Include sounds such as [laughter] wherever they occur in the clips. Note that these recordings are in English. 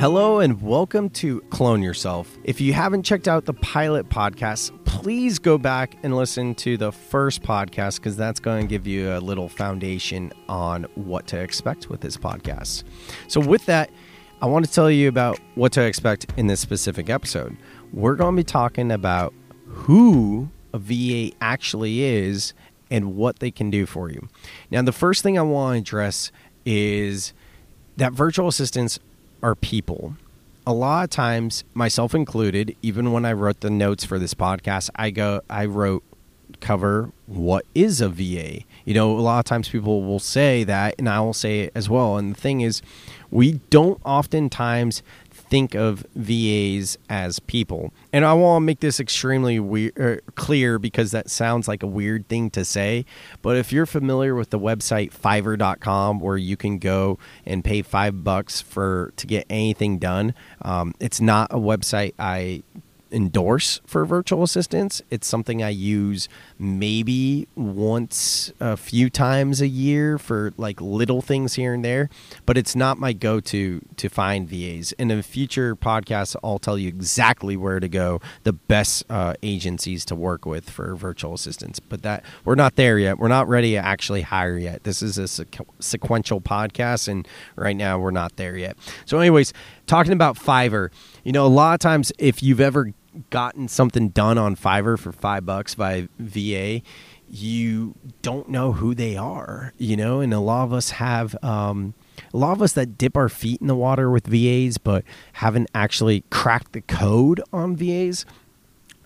Hello and welcome to Clone Yourself. If you haven't checked out the pilot podcast, please go back and listen to the first podcast because that's going to give you a little foundation on what to expect with this podcast. So, with that, I want to tell you about what to expect in this specific episode. We're going to be talking about who a VA actually is and what they can do for you. Now, the first thing I want to address is that virtual assistants are people. A lot of times, myself included, even when I wrote the notes for this podcast, I go I wrote cover what is a VA. You know, a lot of times people will say that and I will say it as well. And the thing is, we don't oftentimes think of VAs as people. And I want to make this extremely er, clear because that sounds like a weird thing to say. But if you're familiar with the website Fiverr.com, where you can go and pay five bucks for to get anything done, um, it's not a website I endorse for virtual assistants. It's something I use maybe once a few times a year for like little things here and there, but it's not my go-to to find VAs. In a future podcast, I'll tell you exactly where to go, the best uh, agencies to work with for virtual assistants. But that we're not there yet. We're not ready to actually hire yet. This is a sequ- sequential podcast, and right now we're not there yet. So, anyways, talking about Fiverr, you know, a lot of times if you've ever gotten something done on Fiverr for five bucks by VA, you don't know who they are, you know, and a lot of us have. Um, a lot of us that dip our feet in the water with VAs but haven't actually cracked the code on VAs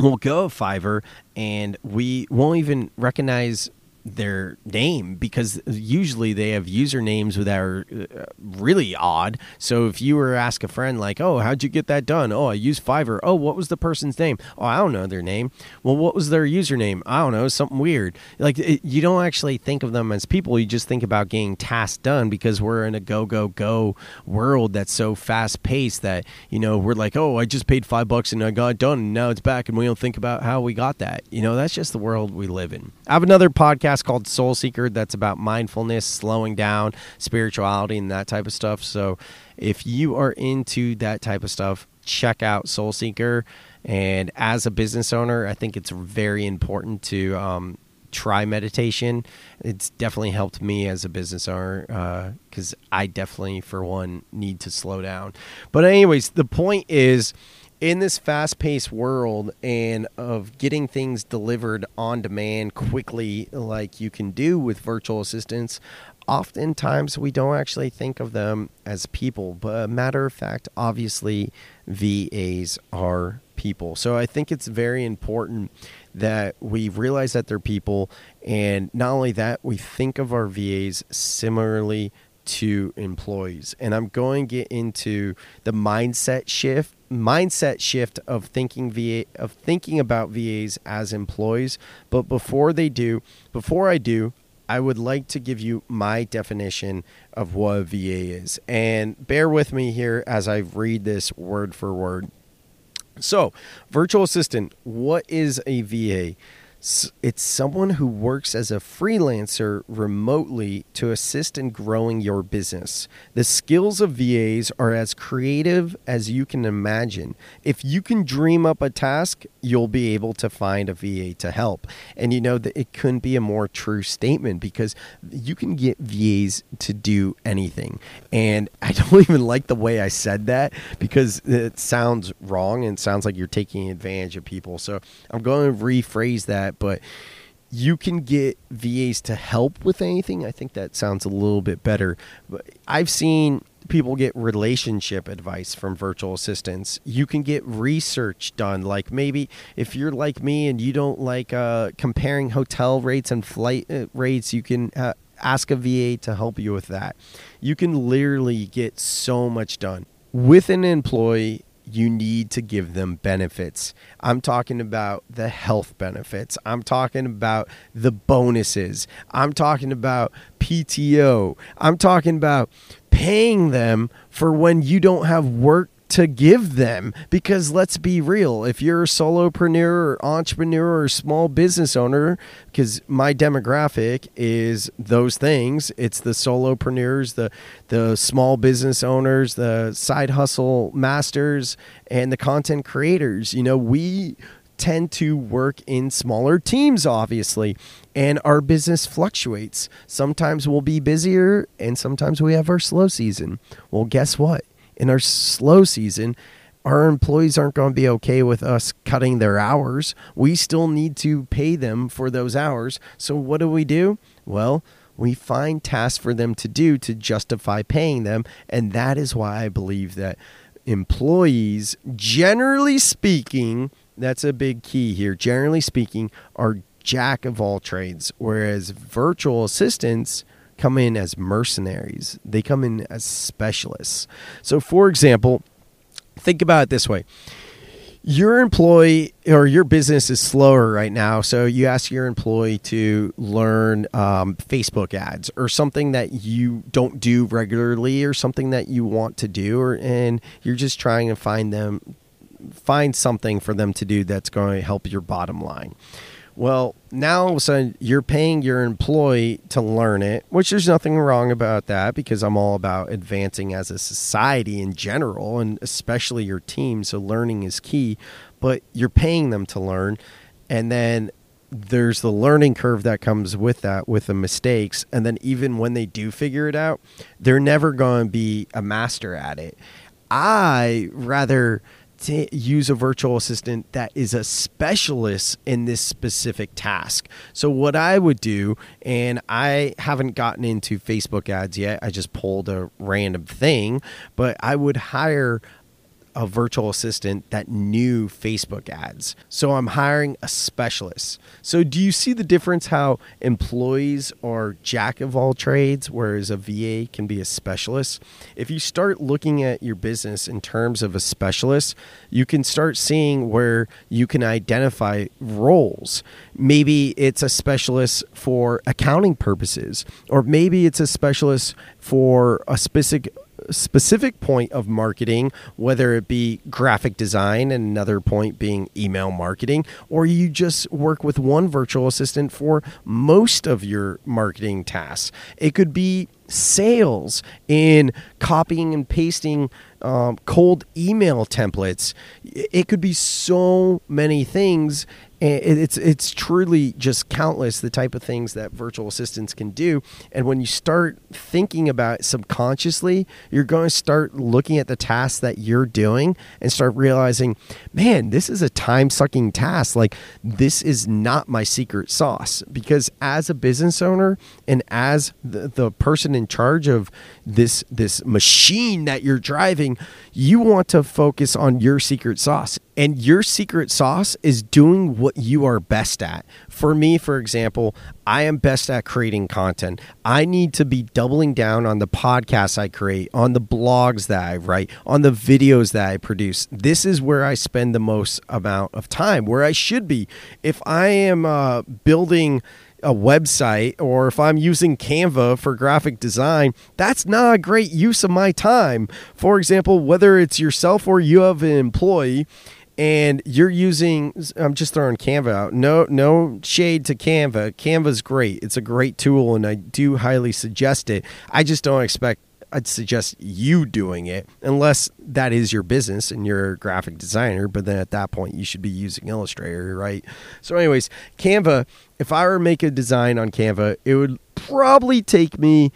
We'll go Fiverr and we won't even recognize their name because usually they have usernames that are uh, really odd. So if you were to ask a friend like, "Oh, how'd you get that done?" "Oh, I used Fiverr." "Oh, what was the person's name?" "Oh, I don't know their name." "Well, what was their username?" "I don't know, something weird." Like it, you don't actually think of them as people. You just think about getting tasks done because we're in a go go go world that's so fast paced that you know we're like, "Oh, I just paid five bucks and I got it done, and now it's back," and we don't think about how we got that. You know, that's just the world we live in. I have another podcast podcast called Soul Seeker that's about mindfulness, slowing down, spirituality, and that type of stuff. So if you are into that type of stuff, check out Soul Seeker. And as a business owner, I think it's very important to um, try meditation. It's definitely helped me as a business owner because uh, I definitely, for one, need to slow down. But, anyways, the point is in this fast paced world and of getting things delivered on demand quickly, like you can do with virtual assistants, oftentimes we don't actually think of them as people. But matter of fact, obviously, VAs are people. So I think it's very important that we realize that they're people. And not only that, we think of our VAs similarly to employees. And I'm going to get into the mindset shift mindset shift of thinking VA of thinking about VAs as employees. But before they do, before I do, I would like to give you my definition of what a VA is. And bear with me here as I read this word for word. So, virtual assistant, what is a VA? It's someone who works as a freelancer remotely to assist in growing your business. The skills of VAs are as creative as you can imagine. If you can dream up a task, you'll be able to find a VA to help. And you know that it couldn't be a more true statement because you can get VAs to do anything. And [laughs] I don't even like the way I said that because it sounds wrong and sounds like you're taking advantage of people. So I'm going to rephrase that but you can get VAs to help with anything. I think that sounds a little bit better. But I've seen people get relationship advice from virtual assistants. You can get research done. Like maybe if you're like me and you don't like uh, comparing hotel rates and flight uh, rates, you can uh, ask a VA to help you with that. You can literally get so much done. With an employee, you need to give them benefits. I'm talking about the health benefits. I'm talking about the bonuses. I'm talking about PTO. I'm talking about paying them for when you don't have work to give them. Because let's be real if you're a solopreneur or entrepreneur or small business owner because my demographic is those things. It's the solopreneurs the the small business owners the side hustle masters and the content creators. You know we tend to work in smaller teams, obviously, and our business fluctuates. Sometimes we'll be busier, and sometimes we have our slow season. Well, guess what? In our slow season, our employees aren't going to be okay with us cutting their hours. We still need to pay them for those hours. So, what do we do? Well, we find tasks for them to do to justify paying them. And that is why I believe that employees, generally speaking, that's a big key here. Generally speaking, are jack of all trades, whereas virtual assistants come in as mercenaries. They come in as specialists. So, for example, think about it this way your employee or your business is slower right now so you ask your employee to learn um, facebook ads or something that you don't do regularly or something that you want to do or, and you're just trying to find them find something for them to do that's going to help your bottom line. Well, now all of a sudden you're paying your employee to learn it, which there's nothing wrong about that because I'm all about advancing as a society in general and especially your team. So learning is key, but you're paying them to learn. And then there's the learning curve that comes with that, with the mistakes. And then even when they do figure it out, they're never going to be a master at it. I rather to use a virtual assistant that is a specialist in this specific task. So, what I would do, and I haven't gotten into Facebook ads yet, I just pulled a random thing, but I would hire a virtual assistant that knew Facebook ads. So I'm hiring a specialist. So do you see the difference how employees are jack of all trades whereas a VA can be a specialist? If you start looking at your business in terms of a specialist, you can start seeing where you can identify roles. Maybe it's a specialist for accounting purposes or maybe it's a specialist for a specific specific point of marketing, whether it be graphic design and another point being email marketing, or you just work with one virtual assistant for most of your marketing tasks. It could be sales in copying and pasting um, cold email templates. It could be so many things and it's it's truly just countless the type of things that virtual assistants can do. And when you start thinking about it subconsciously you're going to start looking at the tasks that you're doing and start realizing man this is a time sucking task. Like this is not my secret sauce. Because as a business owner and as the, the person in charge of this this machine that you're driving you want to focus on your secret sauce and your secret sauce is doing what you are best at. For me, for example, I am best at creating content. I need to be doubling down on the podcasts I create, on the blogs that I write, on the videos that I produce. This is where I spend the most amount of time, where I should be. If I am uh, building a website or if I'm using Canva for graphic design, that's not a great use of my time. For example, whether it's yourself or you have an employee and you're using I'm just throwing Canva out. No no shade to Canva. Canva's great. It's a great tool and I do highly suggest it. I just don't expect I'd suggest you doing it unless that is your business and you're a graphic designer, but then at that point you should be using Illustrator, right? So anyways, Canva, if I were to make a design on Canva, it would probably take me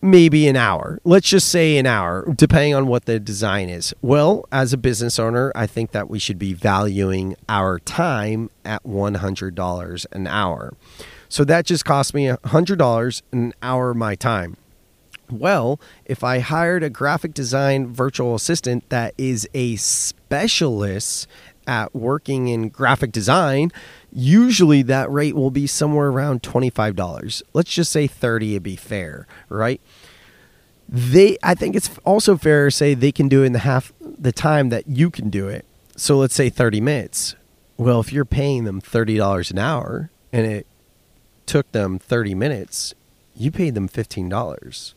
maybe an hour. Let's just say an hour, depending on what the design is. Well, as a business owner, I think that we should be valuing our time at $100 an hour. So that just cost me $100 an hour of my time. Well, if I hired a graphic design virtual assistant that is a specialist at working in graphic design, usually that rate will be somewhere around $25. Let's just say 30 to be fair, right? They I think it's also fair to say they can do it in the half the time that you can do it. So let's say 30 minutes. Well, if you're paying them $30 an hour and it took them 30 minutes, you paid them $15.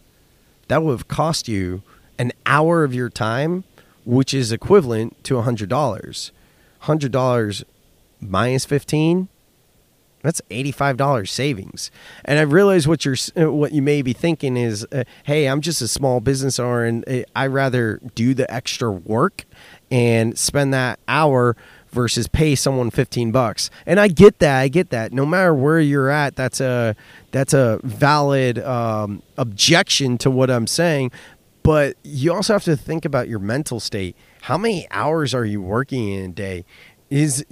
That would have cost you an hour of your time which is equivalent to $100. $100 minus 15 that's $85 savings. And I realize what you're uh, what you may be thinking is, uh, "Hey, I'm just a small business owner and uh, I rather do the extra work and spend that hour versus pay someone 15 bucks." And I get that. I get that. No matter where you're at, that's a that's a valid um, objection to what I'm saying, but you also have to think about your mental state. How many hours are you working in a day? Is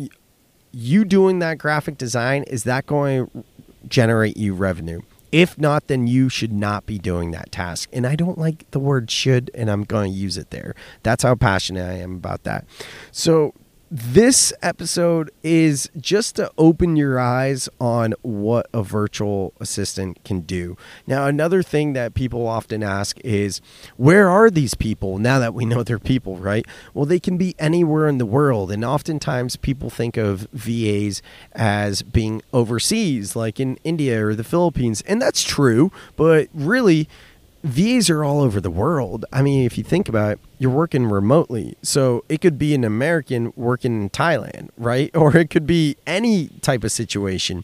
you doing that graphic design is that going to generate you revenue? If not, then you should not be doing that task. And I don't like the word should, and I'm going to use it there. That's how passionate I am about that. So this episode is just to open your eyes on what a virtual assistant can do. Now, another thing that people often ask is where are these people now that we know they're people, right? Well, they can be anywhere in the world. And oftentimes people think of VAs as being overseas, like in India or the Philippines. And that's true, but really, VAs are all over the world. I mean, if you think about it, you're working remotely. So it could be an American working in Thailand, right? [laughs] Or it could be any type of situation.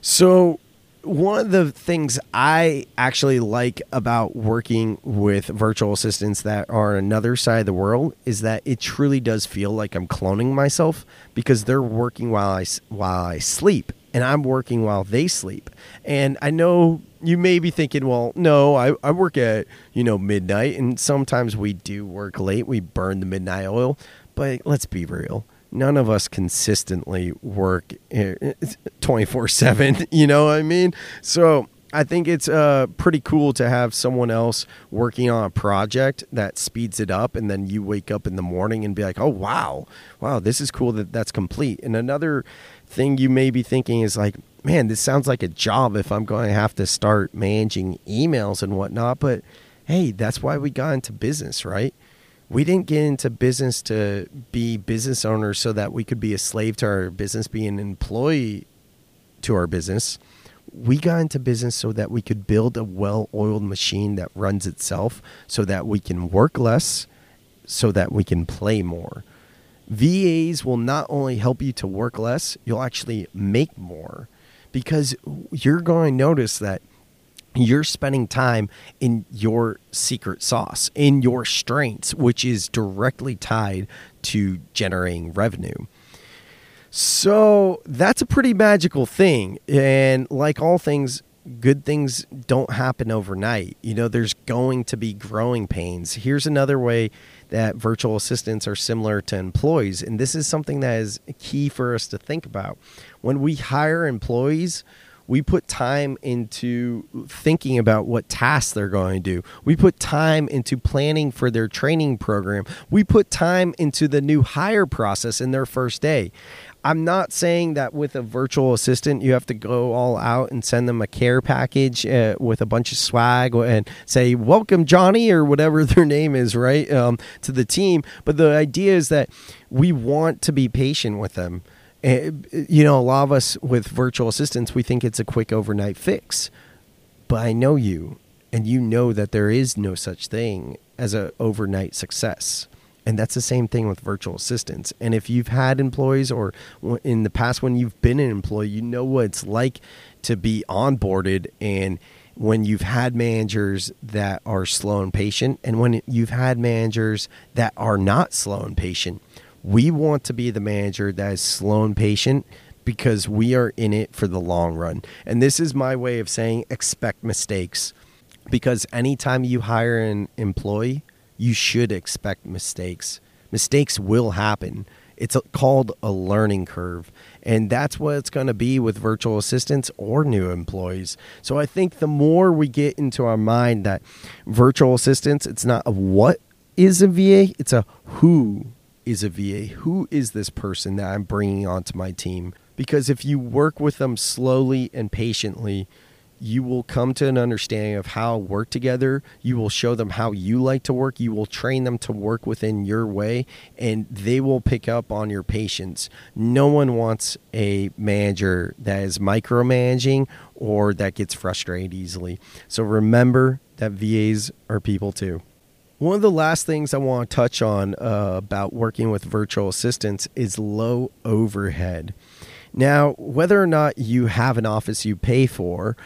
So one of the things I actually like about working with virtual assistants that are another side of the world is that it truly does feel like I'm cloning myself because they're working while I while I sleep and I'm working while they sleep. And I know you may be thinking, well, no, I, I work at, you know, midnight and sometimes we do work late. We burn the midnight oil. But let's be real none of us consistently work eh, 24 7 [laughs] you know what i mean so i think it's uh, pretty cool to have someone else working on a project that speeds it up and then you wake up in the morning and be like oh wow. Wow this is cool that that's complete. And another thing you may be thinking is like man this sounds like a job if i'm going to have to start managing emails and whatnot. But hey that's why we got into business right? We didn't get into business to be business owners so that we could be a slave to our business, be an employee to our business. We got into business so that we could build a well oiled machine that runs itself so that we can work less, so that we can play more. VAs will not only help you to work less, you'll actually make more because you're going to notice that you're spending time in your secret sauce, in your strengths, which is directly tied to generating revenue. So that's a pretty magical thing. And like all things, good things don't happen overnight. You know, there's going to be growing pains. Here's another way that virtual assistants are similar to employees. And this is something that is key for us to think about. When we hire employees, we put time into thinking about what tasks they're going to do. We put time into planning for their training program. We put time into the new hire process in their first day. I'm not saying that with a virtual assistant you have to go all out and send them a care package uh, with a bunch of swag and say welcome Johnny or whatever [laughs] their name is, right, um, to the team. But the idea is that we want to be patient with them. And, you know, a lot of us with virtual assistants, we think it's a quick overnight fix. But I know you, and you know that there is no such thing as an overnight success. And that's the same thing with virtual assistants. And if you've had employees or in the past when you've been an employee, you know what it's like to be onboarded and when you've had managers that are slow and patient and when you've had managers that are not slow and patient we want to be the manager that is slow and patient because we are in it for the long run. And this is my way of saying expect mistakes because anytime you hire an employee, you should expect mistakes. Mistakes will happen. It's called a learning curve. And that's what it's going to be with virtual assistants or new employees. So I think the more we get into our mind that virtual assistants, it's not a what is a VA, it's a who is a VA? Who is this person that I'm bringing onto my team? Because if you work with them slowly and patiently, you will come to an understanding of how work together. You will show them how you like to work. You will train them to work within your way, and they will pick up on your patience. No one wants a manager that is micromanaging or that gets frustrated easily. So remember that VAs are people too. One of the last things I want to touch on uh, about working with virtual assistants is low overhead. Now, whether or not you have an office you pay for,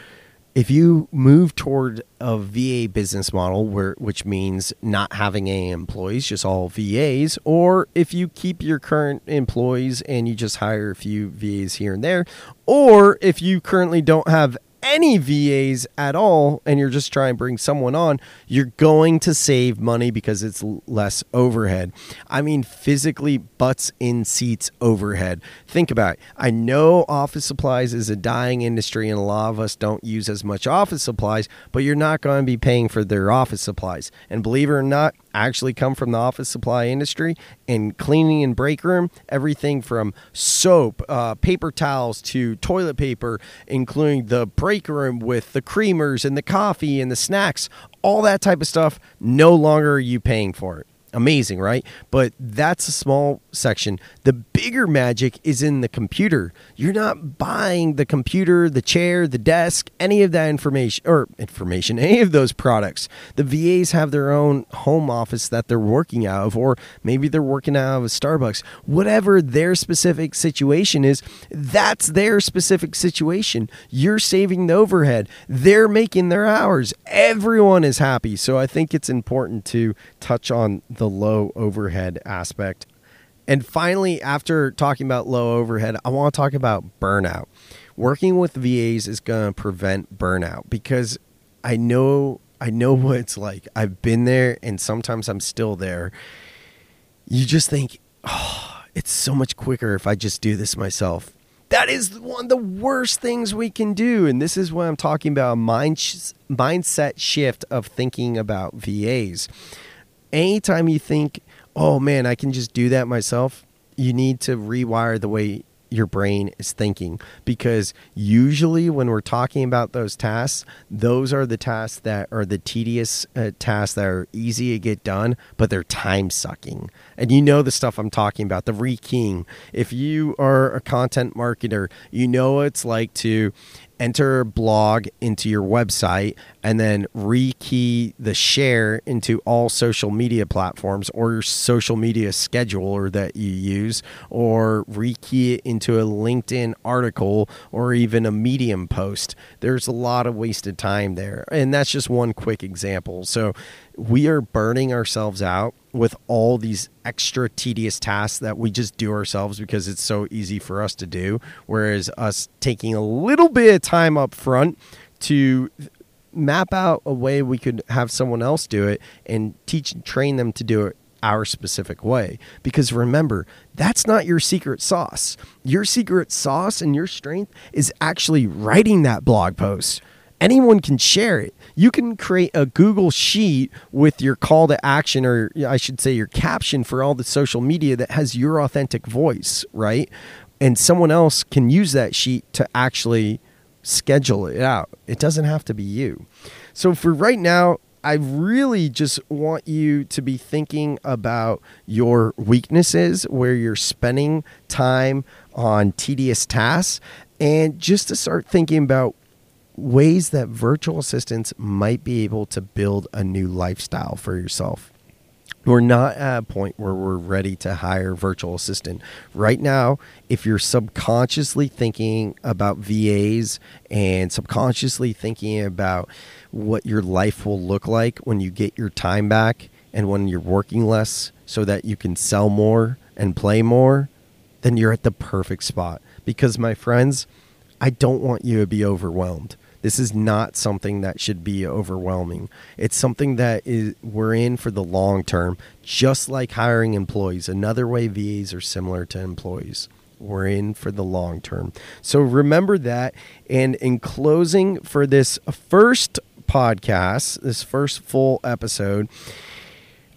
if you move toward a VA business model where which means not having any employees, just all VAs, or if you keep your current employees and you just hire a few VAs here and there, or if you currently don't have any VAs at all and you're just trying to bring someone on, you're going to save money because it's less overhead. I mean, physically butts in seats overhead. Think about it. I know office supplies is a dying industry and a lot of us don't use as much office supplies, but you're not going to be paying for their office supplies. And believe it or not, actually come from the office supply industry and cleaning and break room everything from soap uh, paper towels to toilet paper including the break room with the creamers and the coffee and the snacks all that type of stuff no longer are you paying for it amazing, right? But that's a small section. The bigger magic is in the computer. You're not buying the computer, the chair, the desk, any of that information or information, [laughs] any of those products. The VAs have their own home office that they're working out of, or maybe they're working out of a Starbucks. Whatever their specific situation is, that's their specific situation. You're saving the overhead. They're making their hours. Everyone is happy. So I think it's important to touch on the low overhead aspect. And finally, after talking about low overhead, I want to talk about burnout. Working with VAs is going to prevent burnout because I know I know [laughs] what it's like. I've been there and sometimes I'm still there. You just think, "Oh, it's so much quicker if I just do this myself." That is one of the worst things we can do. And this is what I'm talking about a mind sh- mindset shift of thinking about VAs anytime you think, oh man, I can just do that myself, you need to rewire the way your brain is thinking. Because usually when we're talking about those tasks those are the tasks that are the tedious uh, tasks that are easy to get done but they're time sucking. And you know the stuff i'm talking about the rekeying. If you are a content marketer you know what it's like to enter blog into your website and then rekey the share into all social media platforms or your social media scheduler that you use or rekey it into a LinkedIn article or even a Medium post. There's a lot of wasted time there. And that's just one quick example. So we are burning ourselves out with all these extra tedious tasks that we just do ourselves because it's so easy for us to do. Whereas us taking a little bit of time up front to map out a way we could have someone else do it and teach and train them to do it our specific way. Because remember, that's not your secret sauce. Your secret sauce and your strength is actually writing that blog post anyone can share it. You can create a Google Sheet with your call to action, or I should say, your caption for all the social media that has your authentic voice, right? And someone else can use that sheet to actually schedule it out. It doesn't have to be you. So for right now, I really just want you to be thinking about your weaknesses, where you're spending time on tedious tasks, and just to start thinking about ways that virtual assistants might be able to build a new lifestyle for yourself. We're not at a point where we're ready to hire virtual assistant. Right now, if you're subconsciously thinking about VAs and subconsciously thinking about what your life will look like when you get your time back and when you're working less so that you can sell more and play more, then you're at the perfect spot. Because, my friends, I don't want you to be overwhelmed. This is not something that should be overwhelming. It's something that is we're in for the long term, just like hiring employees. Another way VAs are similar to employees. We're in for the long term. So remember that. And in closing for this first podcast, this first full episode,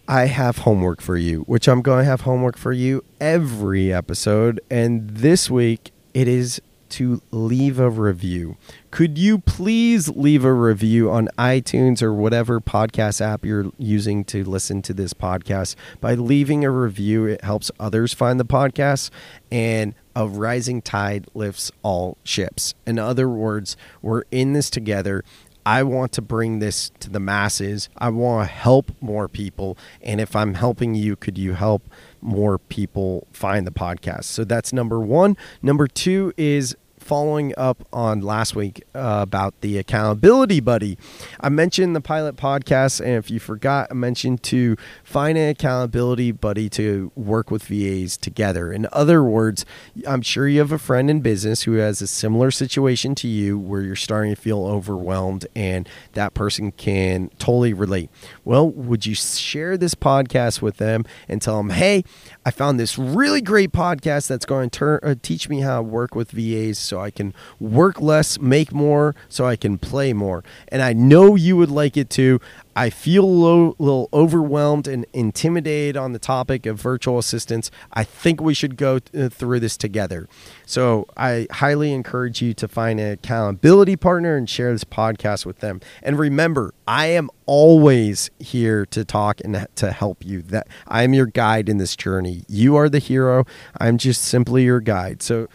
I have homework for you, which I'm going to have homework for you every episode. And this week, it is to leave a review. Could you please leave a review on iTunes or whatever podcast app you're using to listen to this podcast? By leaving a review, it helps others find the podcast, and a rising tide lifts all ships. In other words, we're in this together. I want to bring this to the masses. I want to help more people. And if I'm helping you, could you help more people find the podcast? So that's number one. Number two is following up on last week uh, about the accountability buddy. I mentioned the pilot podcast, and if you forgot, I mentioned to find an accountability buddy to work with VAs together. In other words, I'm sure you have a friend in business who has a similar situation to you where you're starting to feel overwhelmed, and that person can totally relate. Well, would you share this podcast with them and tell them, hey, I found this really great podcast that's going to turn, uh, teach me how to work with VAs so I can work less, make more, so I can play more. And I know you would like it too. I feel a little, little overwhelmed and intimidated on the topic of virtual assistants. I think we should go th- uh, through this together. So I highly encourage you to find an accountability partner and share this podcast with them. And remember, I am always here to talk and to help you. That I am your guide in this journey. You are the hero. I'm just simply your guide. So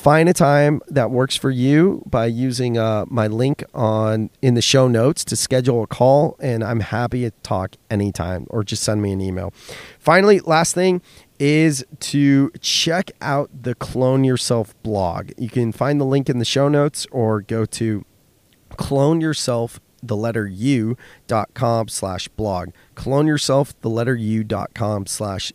find a time that works for you by using uh, my link on in the show notes to schedule a call and i'm happy to talk anytime or just send me an email. Finally last thing is to check out the clone yourself blog. You can find the link in the show notes or go to clone yourself the letter u dot com slash blog. Clone yourself the letter u dot com slash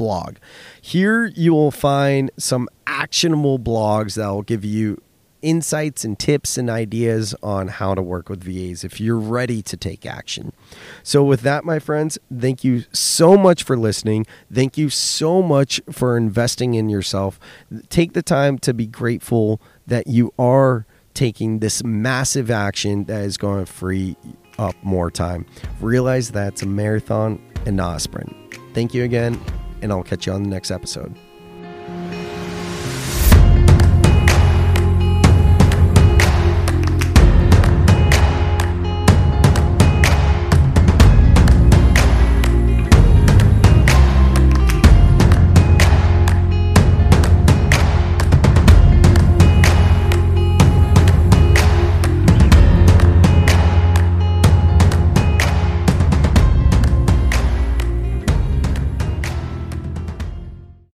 blog. Here you will find some actionable blogs that will give you insights and tips and ideas on how to work with VAs if you're ready to take action. So, with that, my friends, thank you so much for listening. Thank you so much for investing in yourself. Take the time to be grateful that you are taking this massive action that is going to free up more time. Realize that's a marathon and not a sprint. Thank you again and I'll catch you on the next episode.